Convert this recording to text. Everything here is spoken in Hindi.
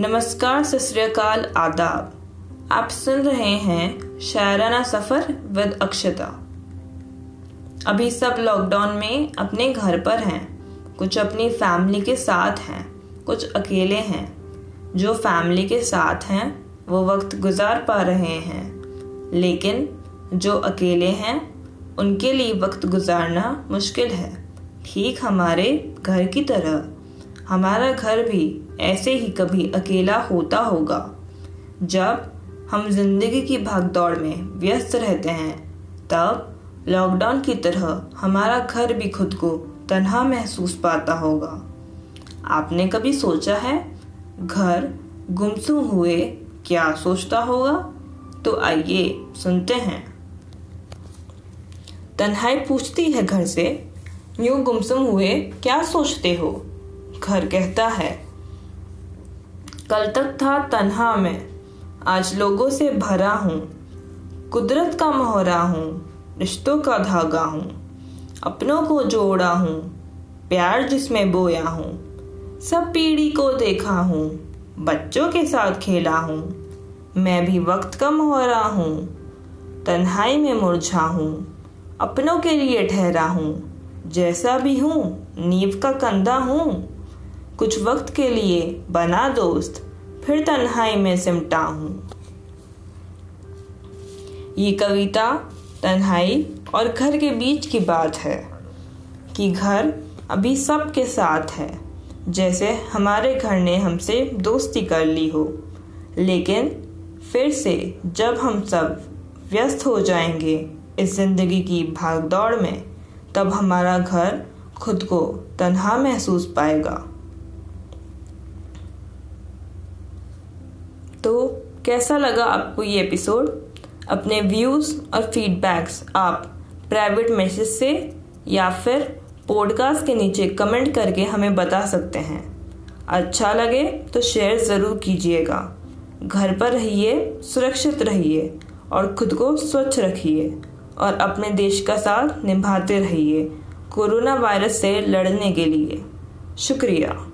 नमस्कार सस्काल आदाब। आप सुन रहे हैं शायराना सफ़र विद अक्षता। अभी सब लॉकडाउन में अपने घर पर हैं। कुछ अपनी फैमिली के साथ हैं, कुछ अकेले हैं। जो फैमिली के साथ हैं, वो वक्त गुजार पा रहे हैं। लेकिन जो अकेले हैं, उनके लिए वक्त गुजारना मुश्किल है। ठीक हमारे घर की तरह। हमारा घर भी ऐसे ही कभी अकेला होता होगा। जब हम ज़िंदगी की भागदौड़ में व्यस्त रहते हैं, तब लॉकडाउन की तरह हमारा घर भी खुद को तनहा महसूस पाता होगा। आपने कभी सोचा है, घर गुमसुम हुए क्या सोचता होगा? तो आइए सुनते हैं। तन्हाई पूछती है घर से, यूँ गुमसुम हुए क्या सोचते हो? घर कहता है, कल तक था तन्हा में, आज लोगों से भरा हूँ। कुदरत का मोहरा हूँ, रिश्तों का धागा हूँ। अपनों को जोड़ा हूँ, प्यार जिसमें बोया हूँ। सब पीढ़ी को देखा हूँ, बच्चों के साथ खेला हूँ। मैं भी वक्त का मोहरा हूँ, तन्हाई में मुरझा हूँ। अपनों के लिए ठहरा हूँ, जैसा भी हूँ, नींव का कंधा हूँ। कुछ वक्त के लिए बना दोस्त, फिर तन्हाई में सिमटा हूँ। ये कविता तन्हाई और घर के बीच की बात है कि घर अभी सबके साथ है, जैसे हमारे घर ने हमसे दोस्ती कर ली हो। लेकिन फिर से जब हम सब व्यस्त हो जाएँगे इस ज़िंदगी की भागदौड़ में, तब हमारा घर खुद को तन्हा महसूस पाएगा। तो कैसा लगा आपको ये एपिसोड अपने व्यूज़ और फीडबैक्स आप प्राइवेट मैसेज से या फिर पॉडकास्ट के नीचे कमेंट करके हमें बता सकते हैं। अच्छा लगे तो शेयर ज़रूर कीजिएगा। घर पर रहिए, सुरक्षित रहिए और खुद को स्वच्छ रखिए और अपने देश का साथ निभाते रहिए कोरोना वायरस से लड़ने के लिए। शुक्रिया।